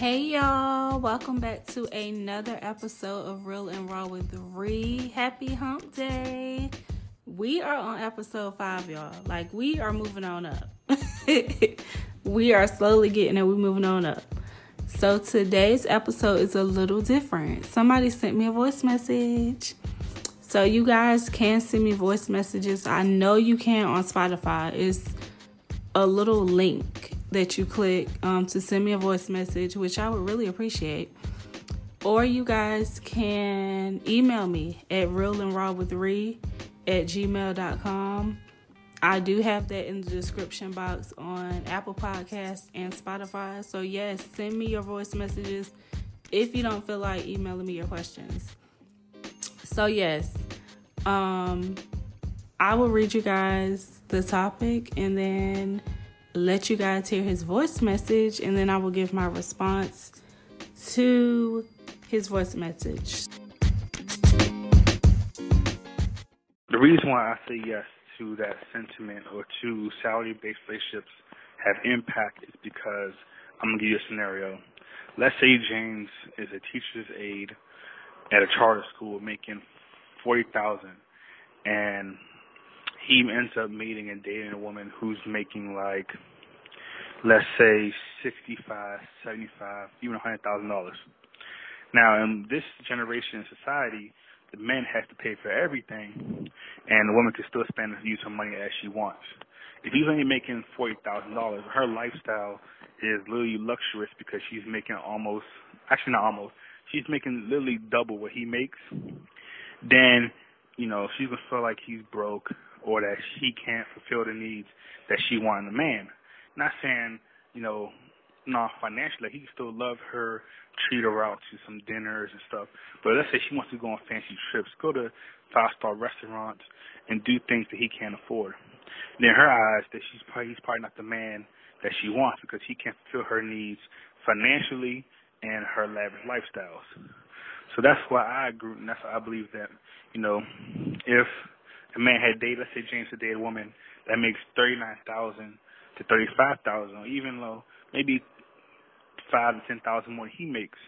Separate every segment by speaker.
Speaker 1: Hey y'all, welcome back to another episode of Real and Raw with Re. Happy hump day. We are on episode five, y'all. Like we are moving on up. we are slowly getting it, we're moving on up. So today's episode is a little different. Somebody sent me a voice message. So you guys can send me voice messages. I know you can on Spotify. It's a little link that you click um, to send me a voice message, which I would really appreciate. Or you guys can email me at realandrawwithre at gmail.com. I do have that in the description box on Apple Podcasts and Spotify. So, yes, send me your voice messages if you don't feel like emailing me your questions. So, yes, um, I will read you guys the topic and then let you guys hear his voice message, and then I will give my response to his voice message.
Speaker 2: The reason why I say yes to that sentiment or to salary based relationships have impact is because I'm gonna give you a scenario. Let's say James is a teacher's aide at a charter school making forty thousand and he ends up meeting and dating a woman who's making like let's say sixty-five, seventy-five, even a hundred thousand dollars. Now, in this generation in society, the men have to pay for everything, and the woman can still spend and use her money as she wants. If he's only making forty thousand dollars, her lifestyle is literally luxurious because she's making almost, actually not almost, she's making literally double what he makes. Then, you know, she's gonna feel like he's broke or that she can't fulfill the needs that she wants in a man. Not saying, you know, not financially, he can still love her, treat her out to some dinners and stuff. But let's say she wants to go on fancy trips, go to five star restaurants and do things that he can't afford. And in her eyes, that she's probably he's probably not the man that she wants because he can't fulfill her needs financially and her lavish lifestyles. So that's why I agree, and that's why I believe that, you know, if a man had dated, let's say James had dated a woman that makes thirty nine thousand to thirty five thousand, or even low, maybe five to ten thousand more he makes.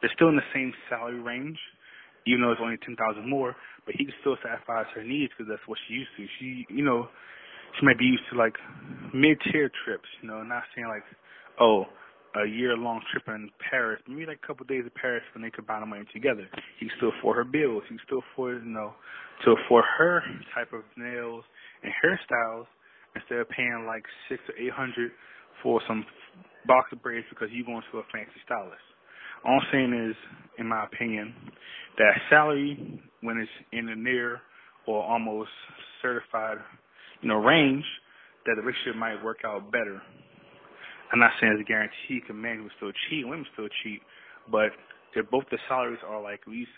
Speaker 2: They're still in the same salary range, even though it's only ten thousand more. But he can still satisfy her needs because that's what she used to. She, you know, she might be used to like mid-tier trips. You know, not saying like, oh, a year-long trip in Paris, maybe like a couple of days in Paris when they could buy the money together. He still afford her bills. He still afford, you know, to afford her type of nails and hairstyles instead of paying like six or eight hundred for some box of braids because you going to a fancy stylist. All I'm saying is, in my opinion, that salary when it's in the near or almost certified, you know, range, that the relationship might work out better. I'm not saying it's a guarantee because men will still cheat, women still cheat, but if both the salaries are like at least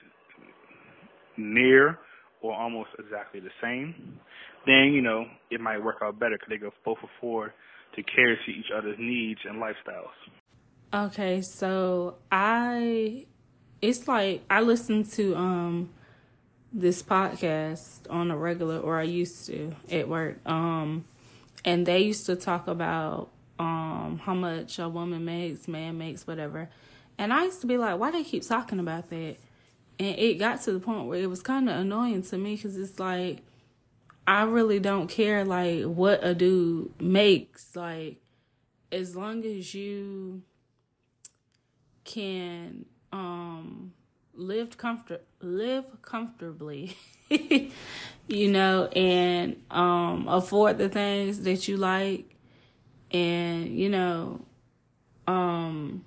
Speaker 2: near or almost exactly the same, then you know it might work out better because they go both afford to cater to each other's needs and lifestyles.
Speaker 1: Okay, so I it's like I listen to um this podcast on a regular or I used to at work. Um and they used to talk about um how much a woman makes, man makes, whatever. And I used to be like, why they keep talking about that? And it got to the point where it was kind of annoying to me because it's like I really don't care like what a dude makes. Like as long as you can um live comfort live comfortably you know and um afford the things that you like and you know um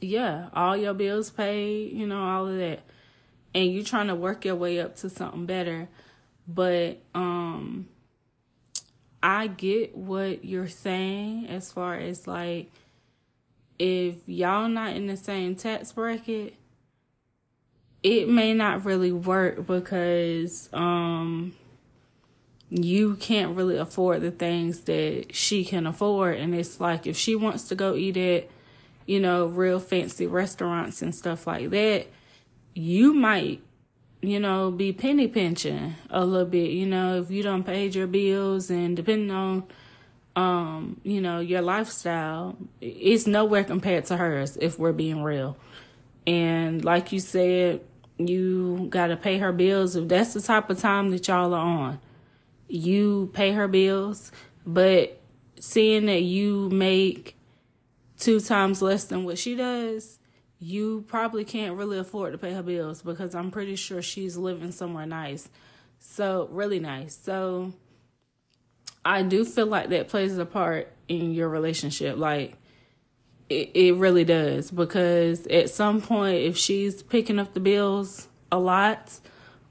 Speaker 1: yeah all your bills paid you know all of that. And you trying to work your way up to something better. But um I get what you're saying as far as like if y'all not in the same tax bracket it may not really work because um you can't really afford the things that she can afford and it's like if she wants to go eat at you know real fancy restaurants and stuff like that you might you know, be penny pinching a little bit, you know, if you don't pay your bills and depending on um, you know, your lifestyle is nowhere compared to hers if we're being real. And like you said, you got to pay her bills if that's the type of time that y'all are on. You pay her bills, but seeing that you make two times less than what she does, you probably can't really afford to pay her bills because I'm pretty sure she's living somewhere nice. So, really nice. So, I do feel like that plays a part in your relationship. Like it, it really does because at some point, if she's picking up the bills a lot,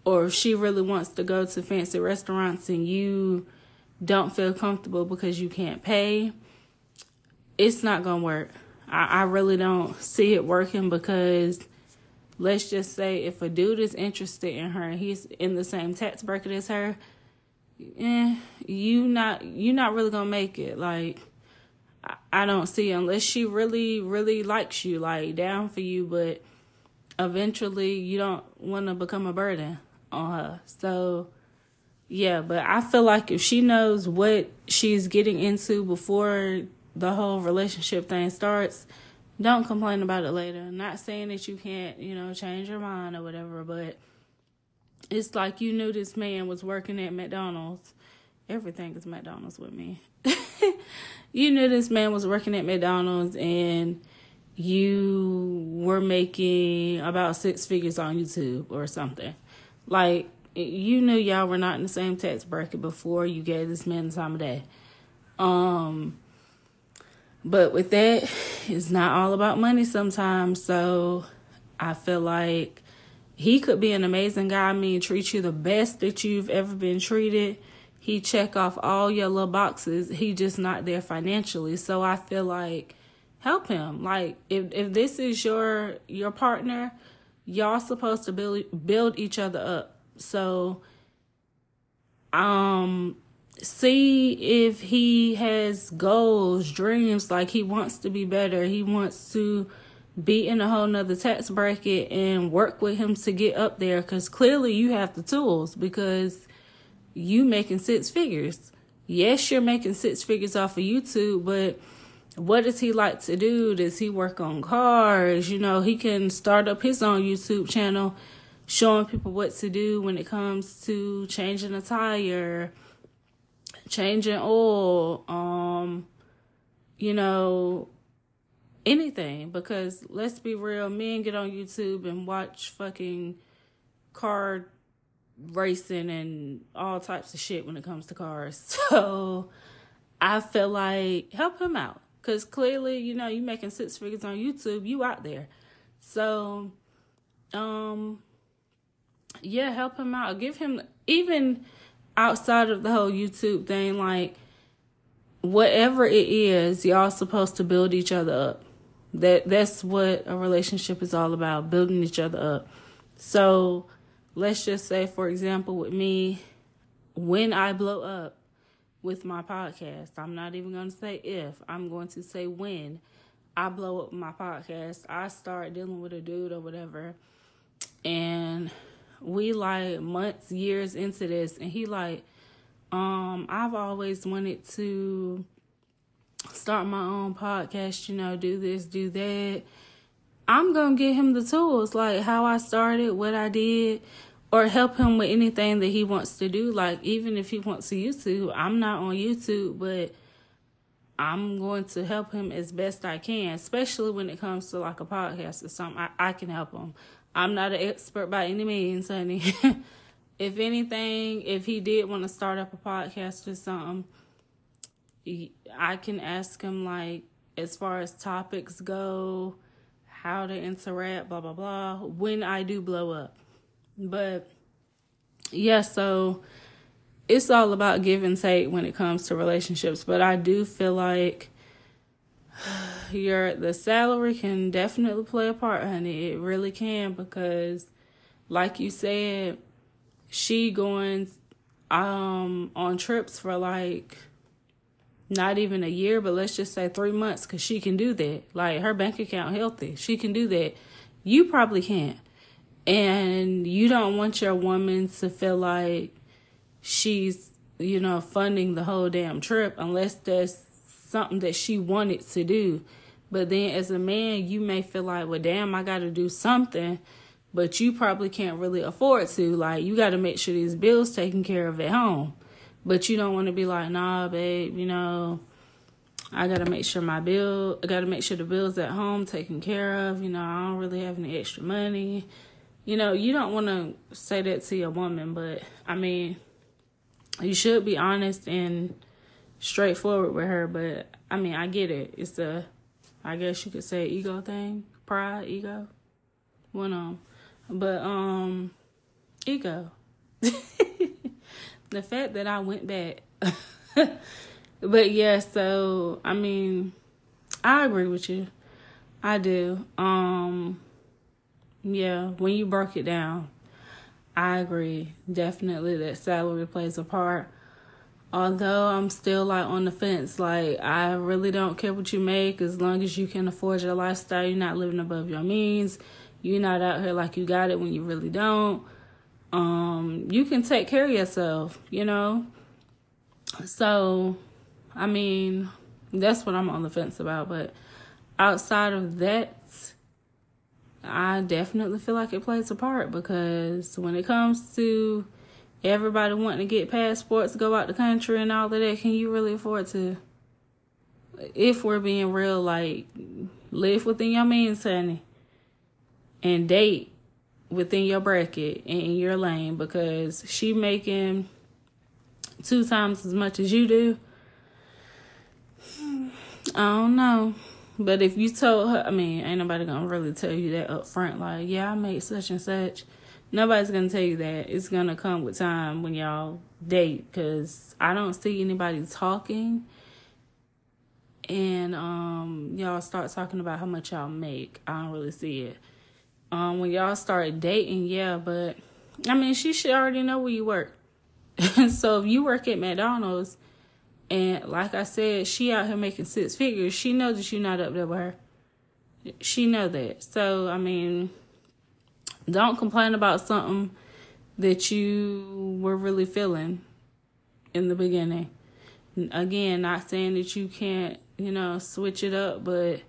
Speaker 1: or if she really wants to go to fancy restaurants and you don't feel comfortable because you can't pay, it's not gonna work. I, I really don't see it working because let's just say if a dude is interested in her and he's in the same tax bracket as her, eh, you not you not really gonna make it. Like I, I don't see unless she really really likes you, like down for you, but eventually you don't want to become a burden on her. So yeah, but I feel like if she knows what she's getting into before the whole relationship thing starts, don't complain about it later. not saying that you can't, you know, change your mind or whatever, but it's like you knew this man was working at McDonald's. Everything is McDonald's with me. you knew this man was working at McDonald's and you were making about six figures on YouTube or something. Like, you knew y'all were not in the same tax bracket before you gave this man the time of day. Um, but with that, it's not all about money sometimes. So I feel like he could be an amazing guy. I mean, treat you the best that you've ever been treated. He check off all your little boxes. He just not there financially. So I feel like help him. Like if if this is your your partner, y'all supposed to build build each other up. So um see if he has goals, dreams, like he wants to be better. He wants to be in a whole nother tax bracket and work with him to get up there because clearly you have the tools because you making six figures. Yes, you're making six figures off of YouTube, but what does he like to do? Does he work on cars? You know, he can start up his own YouTube channel showing people what to do when it comes to changing a tire, changing oil, um, you know, anything because let's be real, men get on YouTube and watch fucking car racing and all types of shit when it comes to cars. So I feel like help him out because clearly, you know, you making six figures on YouTube, you out there. So, um, yeah, help him out. Give him even outside of the whole YouTube thing, like whatever it is, y'all supposed to build each other up. That that's what a relationship is all about, building each other up. So let's just say, for example, with me, when I blow up with my podcast, I'm not even going to say if, I'm going to say when I blow up my podcast, I start dealing with a dude or whatever, and we like months, years into this, and he like, um, I've always wanted to start my own podcast, you know, do this, do that. I'm to give him the tools, like how I started, what I did, or help him with anything that he wants to do. Like, even if he wants to YouTube, I'm not on YouTube, but I'm going to help him as best I can, especially when it comes to like a podcast or something. I, I can help him. I'm not an expert by any means, honey. if anything, if he did want to start up a podcast or something, I can ask him like as far as topics go, how to interact, blah blah blah, when I do blow up. But yeah, so it's all about give and take when it comes to relationships. But I do feel like your the salary can definitely play a part, honey. It really can because like you said, she going um on trips for like not even a year, but let's just say three months, because she can do that. Like her bank account healthy, she can do that. You probably can't, and you don't want your woman to feel like she's you know, funding the whole damn trip unless that's something that she wanted to do. But then as a man, you may feel like, well, damn, I got to do something, but you probably can't really afford to. Like, you got to make sure these bills taken care of at home. But you don't want to be like, nah, babe, you know, I got to make sure my bill, I got to make sure the bills at home taken care of. You know, I don't really have any extra money. You know, you don't want to say that to your woman, but I mean, you should be honest and straightforward with her. But I mean, I get it. It's a I guess you could say ego thing, pride, ego, one um, but um, ego. the fact that I went back, but yeah. So I mean, I agree with you. I do. Um, yeah. When you broke it down, I agree. Definitely that salary plays a part although I'm still like on the fence, like I really don't care what you make as long as you can afford your lifestyle. You're not living above your means. You're not out here like you got it when you really don't. Um, you can take care of yourself, you know. So, I mean, that's what I'm on the fence about. But outside of that, I definitely feel like it plays a part because when it comes to everybody wanting to get passports, go out the country and all of that, can you really afford to? If we're being real, like live within your means, honey, and date within your bracket and in your lane because she making two times as much as you do. I don't know. But if you told her, I mean, ain't nobody gonna really tell you that up front, like, yeah, I made such and such nobody's gonna tell you that. It's gonna come with time when y'all date, because I don't see anybody talking, and um, y'all start talking about how much y'all make. I don't really see it. Um, when y'all start dating, yeah, but I mean, she should already know where you work. so if you work at McDonald's, and like I said, she out here making six figures, she knows that you're not up there with her. She know that. So I mean don't complain about something that you were really feeling in the beginning. Again, not saying that you can't, you know, switch it up, but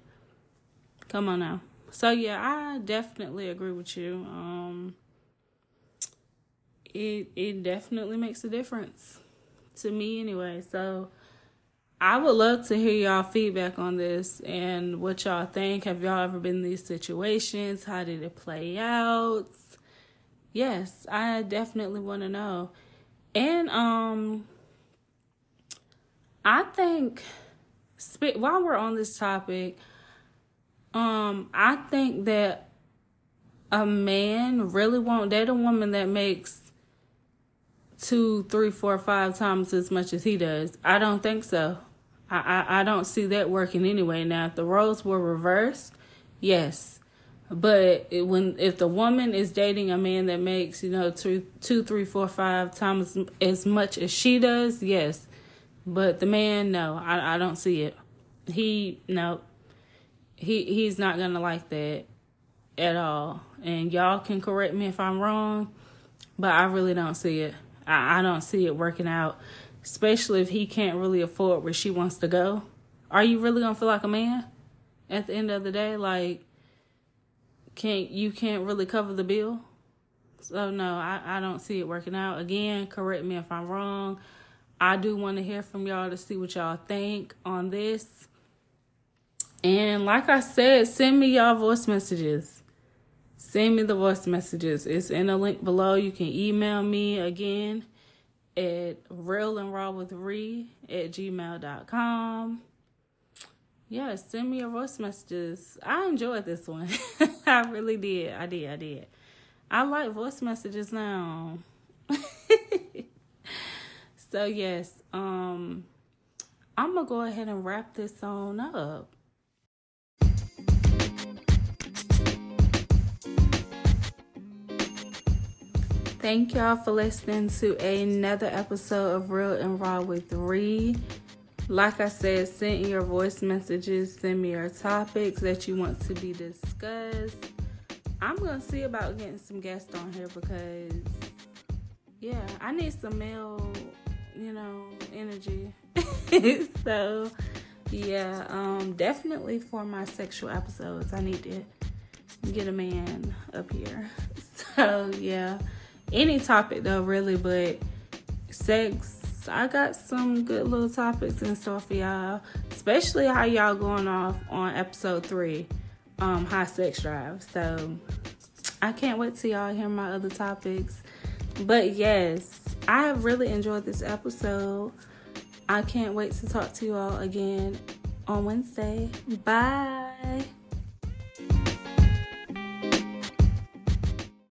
Speaker 1: come on now. So yeah, I definitely agree with you. Um it it definitely makes a difference to me anyway. So I would love to hear y'all feedback on this and what y'all think. Have y'all ever been in these situations? How did it play out? Yes, I definitely want to know. And um I think while we're on this topic, um I think that a man really won't date a woman that makes two, three, four, five times as much as he does. I don't think so. I, I, I don't see that working anyway. Now, if the roles were reversed, yes. But it, when if the woman is dating a man that makes you know two, two, three, four, five times as much as she does, yes. But the man, no, I, I don't see it. He no, he he's not gonna like that at all. And y'all can correct me if I'm wrong, but I really don't see it. I, I don't see it working out especially if he can't really afford where she wants to go. Are you really gonna feel like a man at the end of the day? Like, can't you can't really cover the bill? So no, I, I don't see it working out. Again, correct me if I'm wrong. I do want to hear from y'all to see what y'all think on this. And like I said, send me y'all voice messages. Send me the voice messages. It's in the link below. You can email me again at real and raw with re at gmail.com. Yeah, send me your voice messages. I enjoyed this one. I really did. I did. I did. I like voice messages now. so yes, um I'm gonna go ahead and wrap this on up. Thank y'all for listening to another episode of Real and Raw with Re. Like I said, send your voice messages, send me your topics that you want to be discussed. I'm gonna see about getting some guests on here because yeah, I need some male you know, energy. so yeah, um, definitely for my sexual episodes, I need to get a man up here. So yeah, any topic though, really, but sex. I got some good little topics in store for y'all, especially how y'all going off on episode three, um, high sex drive. So I can't wait till y'all hear my other topics. But yes, I have really enjoyed this episode. I can't wait to talk to you all again on Wednesday. Bye.